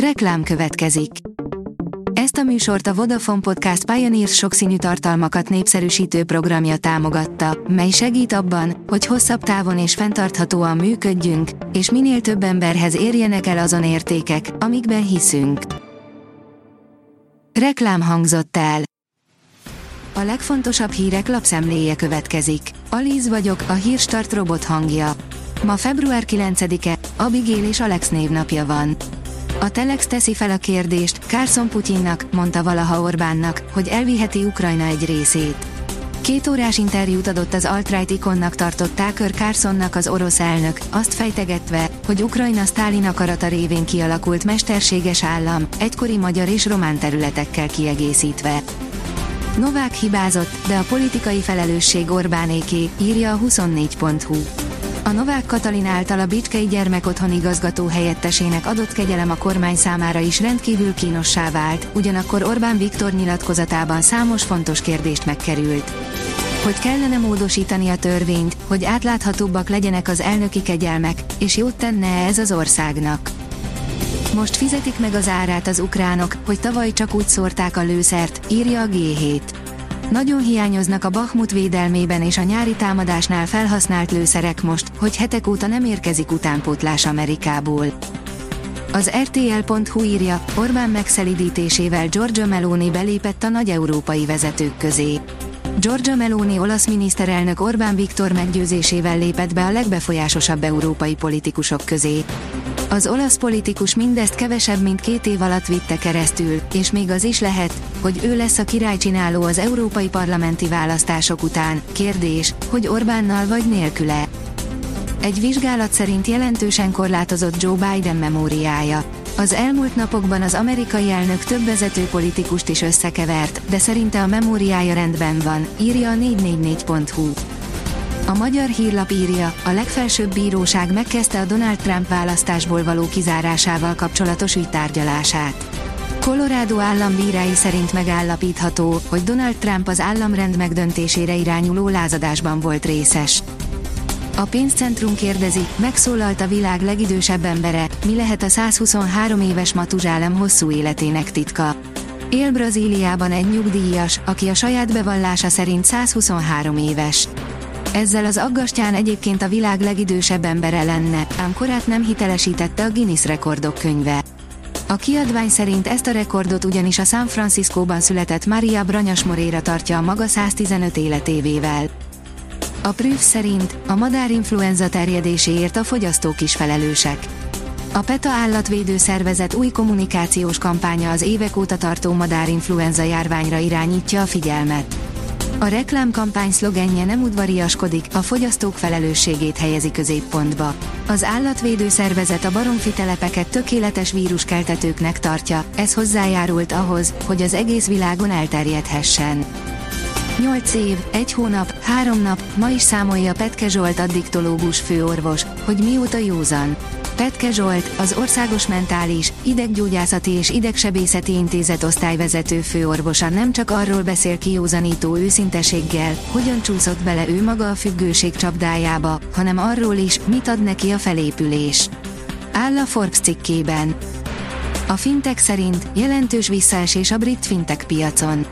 Reklám következik. Ezt a műsort a Vodafone Podcast Pioneers sokszínű tartalmakat népszerűsítő programja támogatta, mely segít abban, hogy hosszabb távon és fenntarthatóan működjünk, és minél több emberhez érjenek el azon értékek, amikben hiszünk. Reklám hangzott el. A legfontosabb hírek lapszemléje következik. Alíz vagyok, a hírstart robot hangja. Ma február 9-e, Abigail és Alex névnapja van. A Telex teszi fel a kérdést, Carson Putyinnak, mondta valaha Orbánnak, hogy elviheti Ukrajna egy részét. Két órás interjút adott az alt-right ikonnak tartott Tucker Carsonnak az orosz elnök, azt fejtegetve, hogy Ukrajna Sztálin akarata révén kialakult mesterséges állam, egykori magyar és román területekkel kiegészítve. Novák hibázott, de a politikai felelősség Orbánéké, írja a 24.hu. A Novák Katalin által a Bicskei Gyermekotthon igazgató helyettesének adott kegyelem a kormány számára is rendkívül kínossá vált, ugyanakkor Orbán Viktor nyilatkozatában számos fontos kérdést megkerült. Hogy kellene módosítani a törvényt, hogy átláthatóbbak legyenek az elnöki kegyelmek, és jót tenne ez az országnak. Most fizetik meg az árát az ukránok, hogy tavaly csak úgy szórták a lőszert, írja a G7. Nagyon hiányoznak a Bahmut védelmében és a nyári támadásnál felhasznált lőszerek most, hogy hetek óta nem érkezik utánpótlás Amerikából. Az RTL.hu írja, Orbán megszelidítésével Giorgia Meloni belépett a nagy európai vezetők közé. Giorgia Meloni olasz miniszterelnök Orbán Viktor meggyőzésével lépett be a legbefolyásosabb európai politikusok közé. Az olasz politikus mindezt kevesebb mint két év alatt vitte keresztül, és még az is lehet, hogy ő lesz a királycsináló az európai parlamenti választások után. Kérdés, hogy Orbánnal vagy nélküle. Egy vizsgálat szerint jelentősen korlátozott Joe Biden memóriája. Az elmúlt napokban az amerikai elnök több vezető politikust is összekevert, de szerinte a memóriája rendben van, írja a 444.hu. A magyar hírlap írja, a legfelsőbb bíróság megkezdte a Donald Trump választásból való kizárásával kapcsolatos ügy tárgyalását. Colorado állambírái szerint megállapítható, hogy Donald Trump az államrend megdöntésére irányuló lázadásban volt részes. A pénzcentrum kérdezi, megszólalt a világ legidősebb embere, mi lehet a 123 éves Matuzsálem hosszú életének titka. Él Brazíliában egy nyugdíjas, aki a saját bevallása szerint 123 éves. Ezzel az aggastyán egyébként a világ legidősebb embere lenne, ám korát nem hitelesítette a Guinness rekordok könyve. A kiadvány szerint ezt a rekordot ugyanis a San Franciscóban született Maria Branyas Moreira tartja a maga 115 életévével. A Prüf szerint a madárinfluenza terjedéséért a fogyasztók is felelősek. A PETA állatvédő szervezet új kommunikációs kampánya az évek óta tartó madárinfluenza járványra irányítja a figyelmet. A reklámkampány szlogenje nem udvariaskodik, a fogyasztók felelősségét helyezi középpontba. Az állatvédő szervezet a baromfi telepeket tökéletes víruskeltetőknek tartja, ez hozzájárult ahhoz, hogy az egész világon elterjedhessen. 8 év, 1 hónap, 3 nap, ma is számolja Petke Zsolt addiktológus főorvos, hogy mióta józan. Petke Zsolt, az Országos Mentális, Ideggyógyászati és Idegsebészeti Intézet osztályvezető főorvosa nem csak arról beszél kiózanító őszinteséggel, hogyan csúszott bele ő maga a függőség csapdájába, hanem arról is, mit ad neki a felépülés. Áll a Forbes cikkében. A fintek szerint jelentős visszaesés a brit fintek piacon.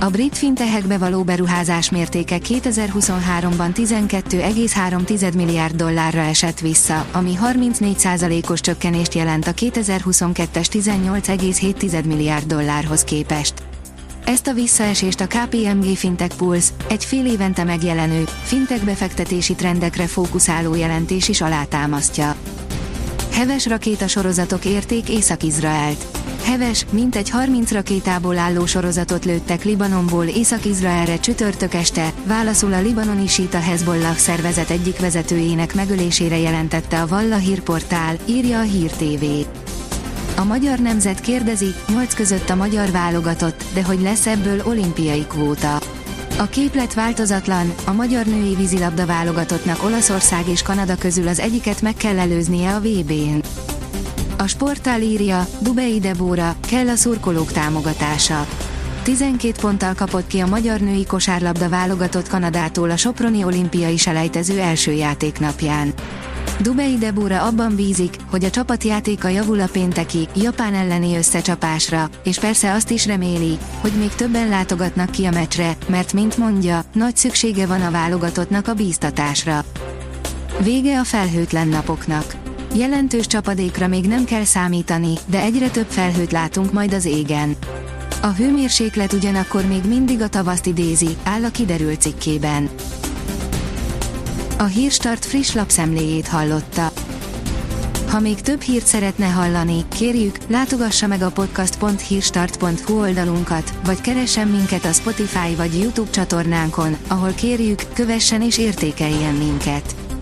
A brit fintehekbe való beruházás mértéke 2023-ban 12,3 milliárd dollárra esett vissza, ami 34%-os csökkenést jelent a 2022-es 18,7 milliárd dollárhoz képest. Ezt a visszaesést a KPMG Fintech Pulse, egy fél évente megjelenő, fintech befektetési trendekre fókuszáló jelentés is alátámasztja. Heves rakétasorozatok érték Észak-Izraelt. Heves, mintegy 30 rakétából álló sorozatot lőttek Libanonból Észak-Izraelre csütörtök este, válaszul a libanoni síta Hezbollah szervezet egyik vezetőjének megölésére jelentette a Valla hírportál, írja a Hír TV. A magyar nemzet kérdezi, 8 között a magyar válogatott, de hogy lesz ebből olimpiai kvóta. A képlet változatlan, a magyar női vízilabda válogatottnak Olaszország és Kanada közül az egyiket meg kell előznie a VB-n. A sportál írja, Dubei Debóra, kell a szurkolók támogatása. 12 ponttal kapott ki a magyar női kosárlabda válogatott Kanadától a Soproni olimpiai selejtező első játéknapján. Dubei Debora abban bízik, hogy a csapatjátéka javul a pénteki, Japán elleni összecsapásra, és persze azt is reméli, hogy még többen látogatnak ki a meccsre, mert mint mondja, nagy szüksége van a válogatottnak a bíztatásra. Vége a felhőtlen napoknak. Jelentős csapadékra még nem kell számítani, de egyre több felhőt látunk majd az égen. A hőmérséklet ugyanakkor még mindig a tavaszt idézi, áll a kiderült cikkében. A Hírstart friss lapszemléjét hallotta. Ha még több hírt szeretne hallani, kérjük, látogassa meg a podcast.hírstart.hu oldalunkat, vagy keressen minket a Spotify vagy YouTube csatornánkon, ahol kérjük, kövessen és értékeljen minket.